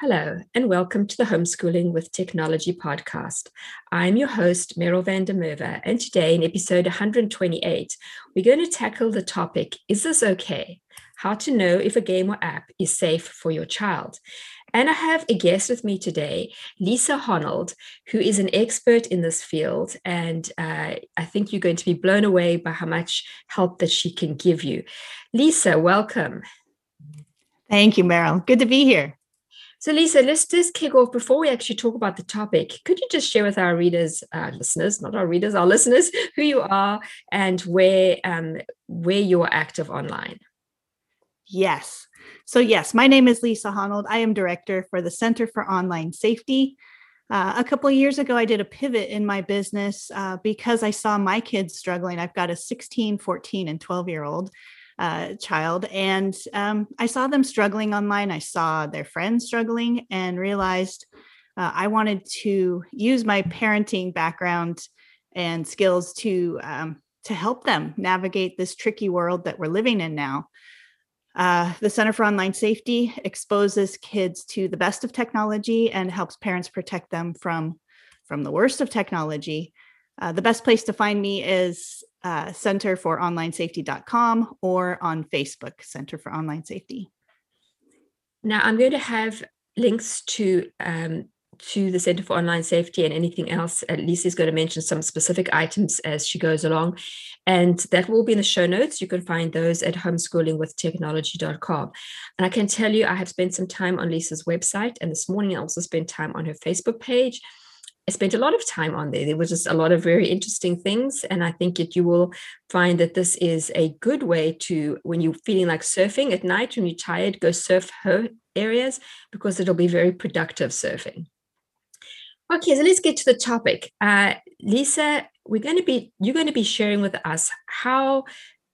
Hello, and welcome to the Homeschooling with Technology podcast. I'm your host, Meryl van der Merwe, and today in episode 128, we're going to tackle the topic Is this okay? How to know if a game or app is safe for your child. And I have a guest with me today, Lisa Honold, who is an expert in this field. And uh, I think you're going to be blown away by how much help that she can give you. Lisa, welcome. Thank you, Meryl. Good to be here. So, Lisa, let's just kick off before we actually talk about the topic. Could you just share with our readers, uh, listeners, not our readers, our listeners, who you are and where um, where you're active online? Yes. So, yes, my name is Lisa Honold. I am director for the Center for Online Safety. Uh, a couple of years ago, I did a pivot in my business uh, because I saw my kids struggling. I've got a 16, 14, and 12 year old uh, child. And um, I saw them struggling online. I saw their friends struggling and realized uh, I wanted to use my parenting background and skills to um, to help them navigate this tricky world that we're living in now. Uh, the Center for Online Safety exposes kids to the best of technology and helps parents protect them from from the worst of technology. Uh, the best place to find me is uh, Safety.com or on Facebook, Center for Online Safety. Now, I'm going to have links to um, to the Center for Online Safety and anything else. Lisa is going to mention some specific items as she goes along. And that will be in the show notes. You can find those at homeschoolingwithtechnology.com. And I can tell you, I have spent some time on Lisa's website. And this morning, I also spent time on her Facebook page. I spent a lot of time on there. There was just a lot of very interesting things. And I think that you will find that this is a good way to, when you're feeling like surfing at night, when you're tired, go surf her areas because it'll be very productive surfing. Okay, so let's get to the topic. Uh, Lisa, we're going to be, you're going to be sharing with us how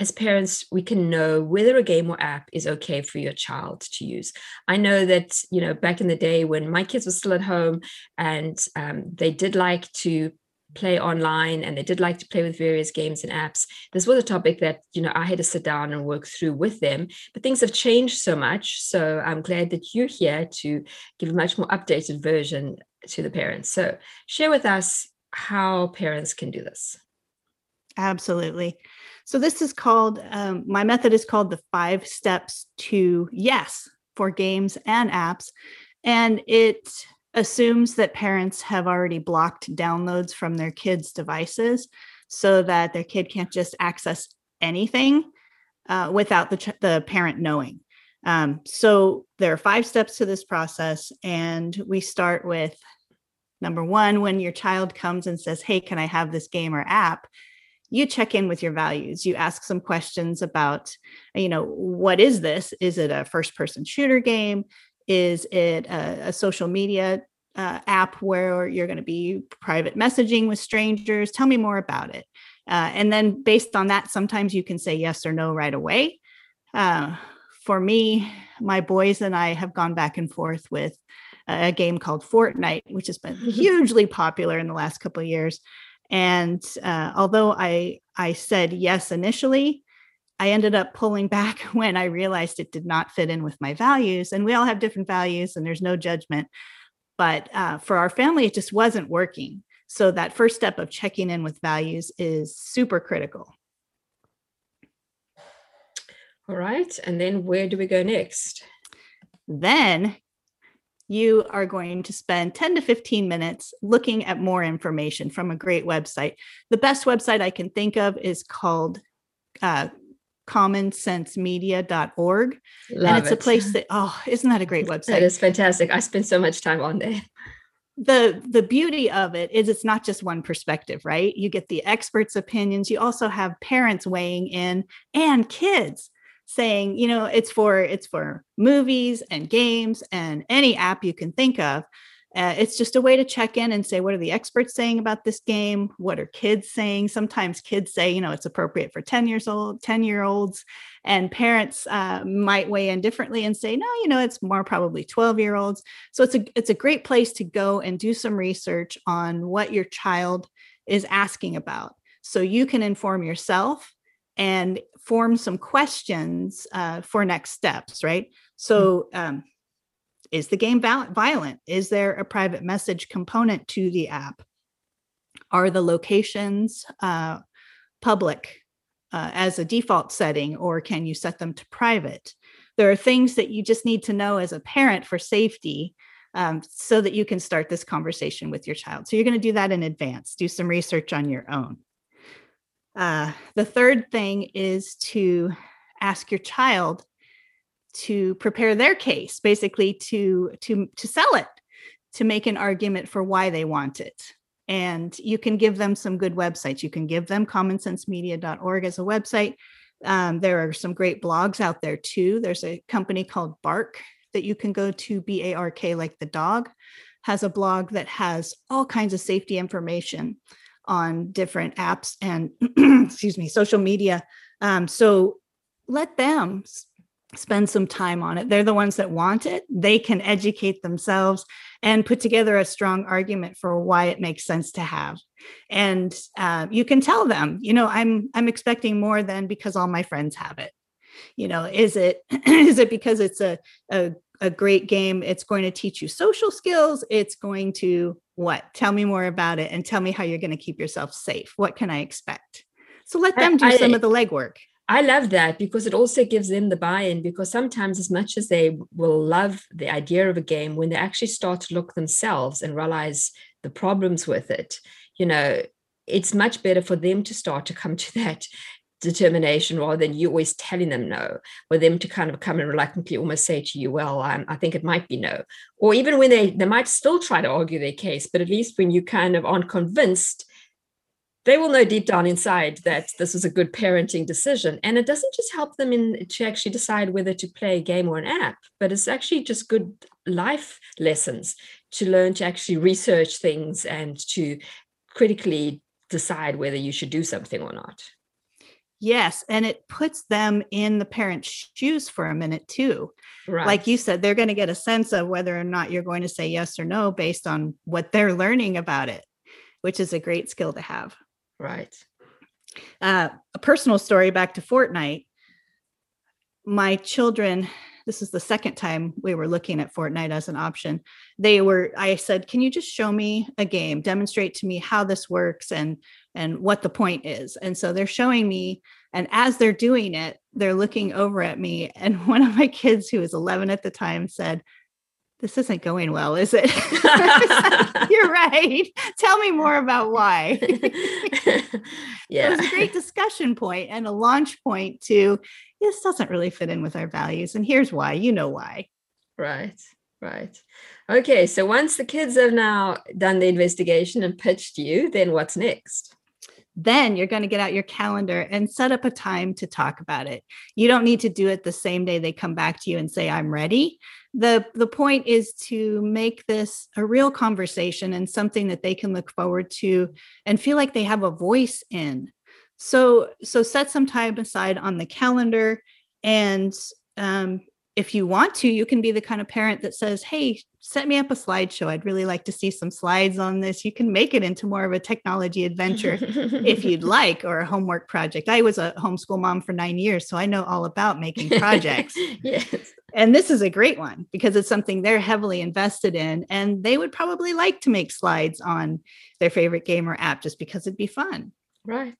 as parents we can know whether a game or app is okay for your child to use. I know that you know back in the day when my kids were still at home and um, they did like to play online and they did like to play with various games and apps this was a topic that you know i had to sit down and work through with them but things have changed so much. So i'm glad that you're here to give a much more updated version to the parents. So share with us how parents can do this. Absolutely so this is called, um, my method is called the five steps to yes for games and apps. And it assumes that parents have already blocked downloads from their kids' devices so that their kid can't just access anything uh, without the, ch- the parent knowing. Um, so there are five steps to this process. And we start with number one when your child comes and says, Hey, can I have this game or app? You check in with your values. You ask some questions about you know what is this? Is it a first person shooter game? Is it a, a social media uh, app where you're going to be private messaging with strangers? Tell me more about it. Uh, and then based on that sometimes you can say yes or no right away. Uh, for me my boys and i have gone back and forth with a game called fortnite which has been hugely popular in the last couple of years and uh, although I I said yes initially, I ended up pulling back when I realized it did not fit in with my values. And we all have different values, and there's no judgment. But uh, for our family, it just wasn't working. So that first step of checking in with values is super critical. All right. And then where do we go next? Then you are going to spend 10 to 15 minutes looking at more information from a great website. The best website I can think of is called uh, commonsensemedia.org. Love and it's it. a place that, oh, isn't that a great website? That is fantastic. I spend so much time on there. The the beauty of it is it's not just one perspective, right? You get the experts' opinions. You also have parents weighing in and kids. Saying, you know, it's for it's for movies and games and any app you can think of. Uh, it's just a way to check in and say, what are the experts saying about this game? What are kids saying? Sometimes kids say, you know, it's appropriate for 10 years old, 10 year olds, and parents uh, might weigh in differently and say, no, you know, it's more probably 12 year olds. So it's a, it's a great place to go and do some research on what your child is asking about. So you can inform yourself and form some questions uh, for next steps, right? So, um, is the game violent? Is there a private message component to the app? Are the locations uh, public uh, as a default setting, or can you set them to private? There are things that you just need to know as a parent for safety um, so that you can start this conversation with your child. So you're going to do that in advance, do some research on your own. Uh, the third thing is to ask your child to prepare their case, basically to to to sell it, to make an argument for why they want it. And you can give them some good websites. You can give them commonsensemedia.org as a website. Um, there are some great blogs out there too. There's a company called Bark that you can go to, B A R K, like the dog, has a blog that has all kinds of safety information on different apps and, excuse me, social media. Um, so let them spend some time on it. They're the ones that want it. They can educate themselves and put together a strong argument for why it makes sense to have. And uh, you can tell them, you know, I'm I'm expecting more than because all my friends have it. You know, is it is it because it's a, a a great game. It's going to teach you social skills. It's going to what? Tell me more about it and tell me how you're going to keep yourself safe. What can I expect? So let them do I, some of the legwork. I love that because it also gives them the buy in. Because sometimes, as much as they will love the idea of a game, when they actually start to look themselves and realize the problems with it, you know, it's much better for them to start to come to that determination rather than you always telling them no, or them to kind of come and reluctantly almost say to you, well, um, I think it might be no. Or even when they, they might still try to argue their case, but at least when you kind of aren't convinced, they will know deep down inside that this was a good parenting decision. And it doesn't just help them in to actually decide whether to play a game or an app, but it's actually just good life lessons to learn to actually research things and to critically decide whether you should do something or not. Yes. And it puts them in the parent's shoes for a minute too. Right. Like you said, they're going to get a sense of whether or not you're going to say yes or no based on what they're learning about it, which is a great skill to have. Right. Uh, a personal story back to Fortnite. My children this is the second time we were looking at Fortnite as an option. They were, I said, can you just show me a game, demonstrate to me how this works and and what the point is. And so they're showing me, and as they're doing it, they're looking over at me. And one of my kids, who was 11 at the time, said, this isn't going well, is it? You're right. Tell me more about why. yeah. It was a great discussion point and a launch point to this doesn't really fit in with our values. And here's why. You know why. Right. Right. Okay. So once the kids have now done the investigation and pitched you, then what's next? Then you're going to get out your calendar and set up a time to talk about it. You don't need to do it the same day they come back to you and say, I'm ready. The, the point is to make this a real conversation and something that they can look forward to and feel like they have a voice in so so set some time aside on the calendar and um, if you want to you can be the kind of parent that says hey set me up a slideshow. I'd really like to see some slides on this. You can make it into more of a technology adventure if you'd like or a homework project. I was a homeschool mom for nine years so i know all about making projects. Yes. And this is a great one because it's something they're heavily invested in and they would probably like to make slides on their favorite game or app just because it'd be fun. Right.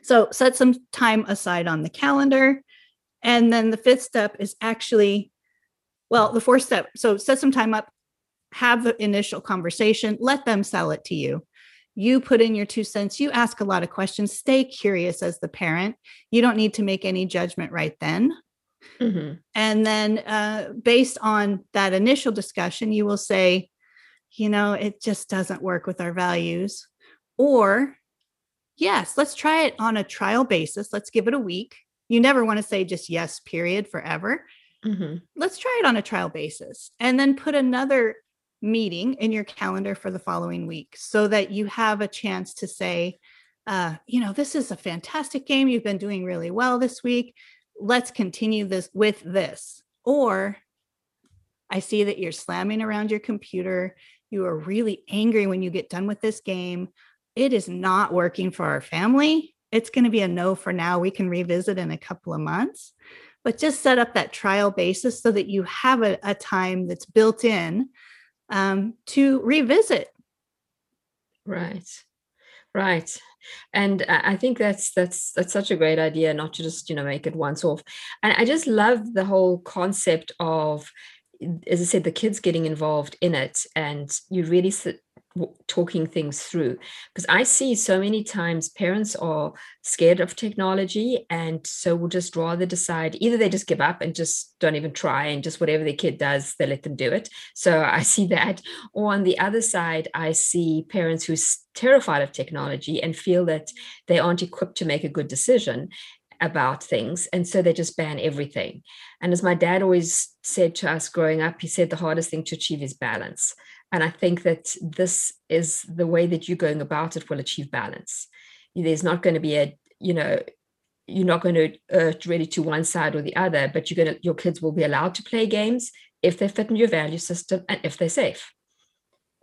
So set some time aside on the calendar. And then the fifth step is actually, well, the fourth step. So set some time up, have the initial conversation, let them sell it to you. You put in your two cents, you ask a lot of questions, stay curious as the parent. You don't need to make any judgment right then. Mm-hmm. And then, uh, based on that initial discussion, you will say, you know, it just doesn't work with our values. Or yes, let's try it on a trial basis. Let's give it a week. You never want to say just yes, period, forever. Mm-hmm. Let's try it on a trial basis and then put another meeting in your calendar for the following week so that you have a chance to say, uh, you know, this is a fantastic game. You've been doing really well this week. Let's continue this with this. Or I see that you're slamming around your computer. You are really angry when you get done with this game. It is not working for our family. It's going to be a no for now. We can revisit in a couple of months, but just set up that trial basis so that you have a, a time that's built in um, to revisit. Right. Right. And I think that's that's that's such a great idea, not to just, you know, make it once off. And I just love the whole concept of as I said, the kids getting involved in it, and you really talking things through. Because i see so many times parents are scared of technology and so will just rather decide either they just give up and just don't even try and just whatever their kid does they let them do it. So i see that. Or on the other side i see parents who's terrified of technology and feel that they aren't equipped to make a good decision about things and so they just ban everything. And as my dad always said to us growing up he said the hardest thing to achieve is balance and I think that this is the way that you're going about it will achieve balance. There's not going to be a, you know, you're not going to urge really to one side or the other, but you're going to, your kids will be allowed to play games if they fit in your value system and if they're safe.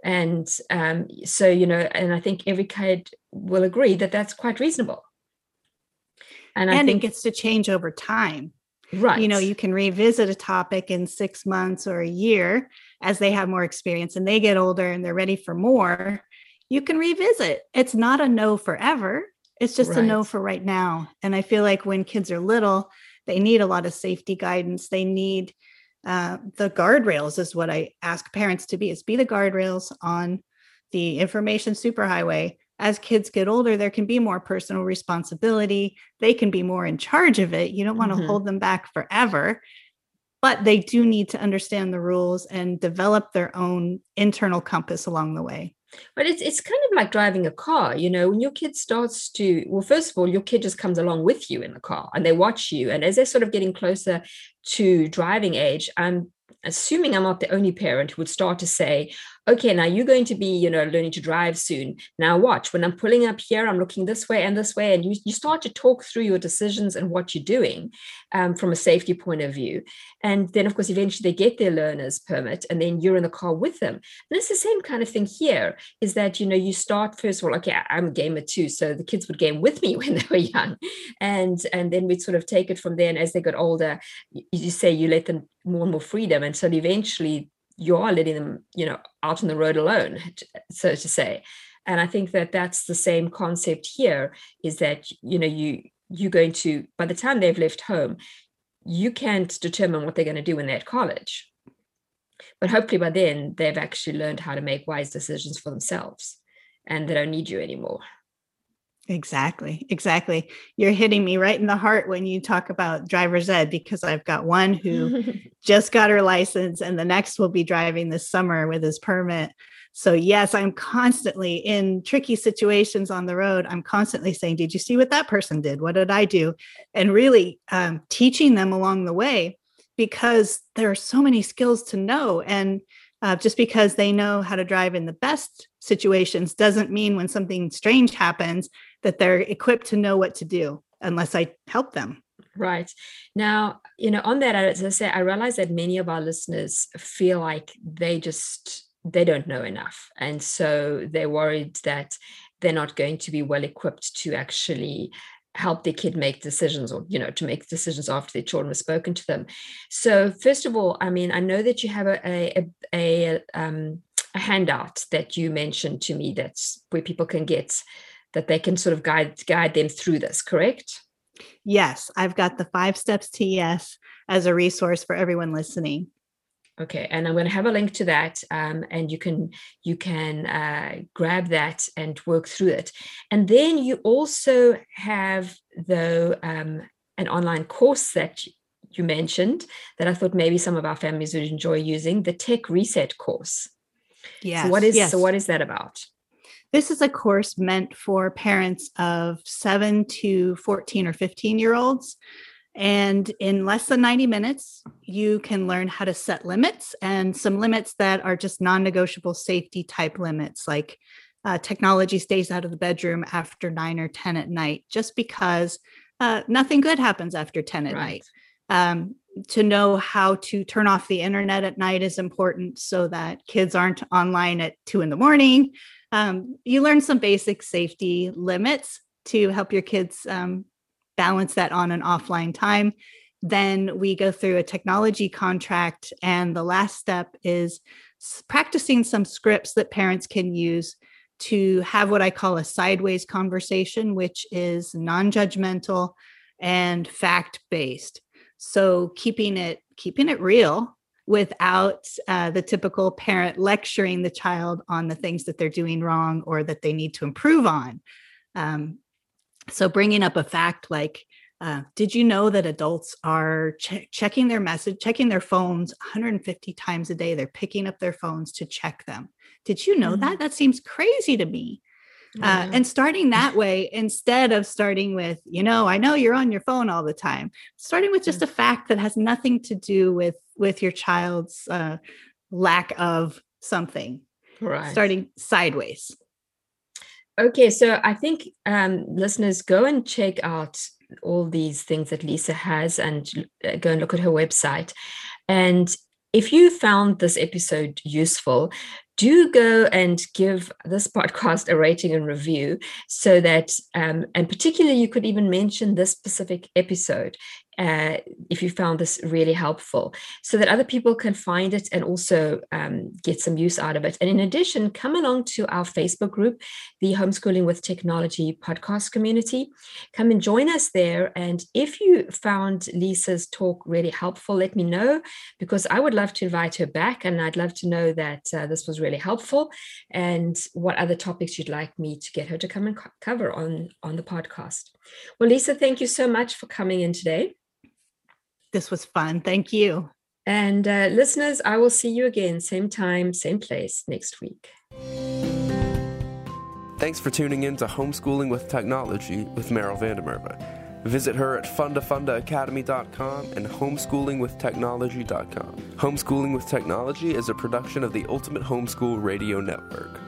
And um, so, you know, and I think every kid will agree that that's quite reasonable. And, and think, it gets to change over time. Right. You know, you can revisit a topic in six months or a year as they have more experience and they get older and they're ready for more. You can revisit. It's not a no forever. It's just right. a no for right now. And I feel like when kids are little, they need a lot of safety guidance. They need uh, the guardrails, is what I ask parents to be, is be the guardrails on the information superhighway as kids get older, there can be more personal responsibility. They can be more in charge of it. You don't want mm-hmm. to hold them back forever, but they do need to understand the rules and develop their own internal compass along the way. But it's it's kind of like driving a car, you know, when your kid starts to well, first of all, your kid just comes along with you in the car and they watch you. And as they're sort of getting closer to driving age, I'm assuming I'm not the only parent who would start to say, okay, now you're going to be, you know, learning to drive soon. Now watch, when I'm pulling up here, I'm looking this way and this way. And you, you start to talk through your decisions and what you're doing um, from a safety point of view. And then, of course, eventually they get their learner's permit and then you're in the car with them. And it's the same kind of thing here is that, you know, you start first of all, okay, I'm a gamer too. So the kids would game with me when they were young. And, and then we'd sort of take it from there. And as they got older, you say you let them more and more freedom. And so eventually you are letting them, you know, out on the road alone, so to say. And I think that that's the same concept here is that, you know, you, you're going to, by the time they've left home, you can't determine what they're going to do when they're at college. But hopefully by then they've actually learned how to make wise decisions for themselves and they don't need you anymore. Exactly. Exactly. You're hitting me right in the heart when you talk about driver's ed because I've got one who just got her license and the next will be driving this summer with his permit. So, yes, I'm constantly in tricky situations on the road. I'm constantly saying, Did you see what that person did? What did I do? And really um, teaching them along the way because there are so many skills to know. And uh, just because they know how to drive in the best situations doesn't mean when something strange happens that they're equipped to know what to do unless I help them. Right. Now, you know, on that, as I say, I realize that many of our listeners feel like they just they don't know enough. And so they're worried that they're not going to be well equipped to actually help their kid make decisions or you know to make decisions after their children have spoken to them so first of all i mean i know that you have a a, a, a um, a handout that you mentioned to me that's where people can get that they can sort of guide guide them through this correct? Yes i've got the five steps to yes as a resource for everyone listening. Okay and i'm going to have a link to that um, and you can you can uh, grab that and work through it. And then you also have though um, an online course that you mentioned that i thought maybe some of our families would enjoy using the tech reset course. Yeah so what is yes. so what is that about this is a course meant for parents of 7 to 14 or 15 year olds And in less than 90 minutes, you can learn how to set limits and some limits that are just non negotiable safety type limits, like uh, technology stays out of the bedroom after nine or 10 at night, just because uh, nothing good happens after 10 at right. night. Um, to know how to turn off the internet at night is important so that kids aren't online at two in the morning. Um, you learn some basic safety limits to help your kids um, balance that on and offline time. Then we go through a technology contract. And the last step is practicing some scripts that parents can use to have what I call a sideways conversation, which is non judgmental and fact based. So keeping it keeping it real without uh, the typical parent lecturing the child on the things that they're doing wrong or that they need to improve on. Um, so bringing up a fact like, uh, did you know that adults are ch- checking their message, checking their phones 150 times a day? They're picking up their phones to check them. Did you know mm-hmm. that? That seems crazy to me. Uh, and starting that way instead of starting with you know i know you're on your phone all the time starting with just a fact that has nothing to do with with your child's uh, lack of something right. starting sideways. Okay so i think um, listeners go and check out all these things that lisa has and uh, go and look at her website. And if you found this episode useful, do go and give this podcast a rating and review so that, um, and particularly, you could even mention this specific episode uh, if you found this really helpful, so that other people can find it and also um, get some use out of it. And in addition, come along to our Facebook group, the Homeschooling with Technology podcast community. Come and join us there. And if you found Lisa's talk really helpful, let me know because I would love to invite her back and I'd love to know that uh, this was really helpful and what other topics you'd like me to get her to come and co- cover on, on the podcast. Well, Lisa, thank you so much for coming in today. This was fun. Thank you. And uh, listeners, I will see you again, same time, same place next week. Thanks for tuning in to Homeschooling with Technology with Meryl van der Merwe. Visit her at fundafundaacademy.com and homeschoolingwithtechnology.com. Homeschooling with Technology is a production of the Ultimate Homeschool Radio Network.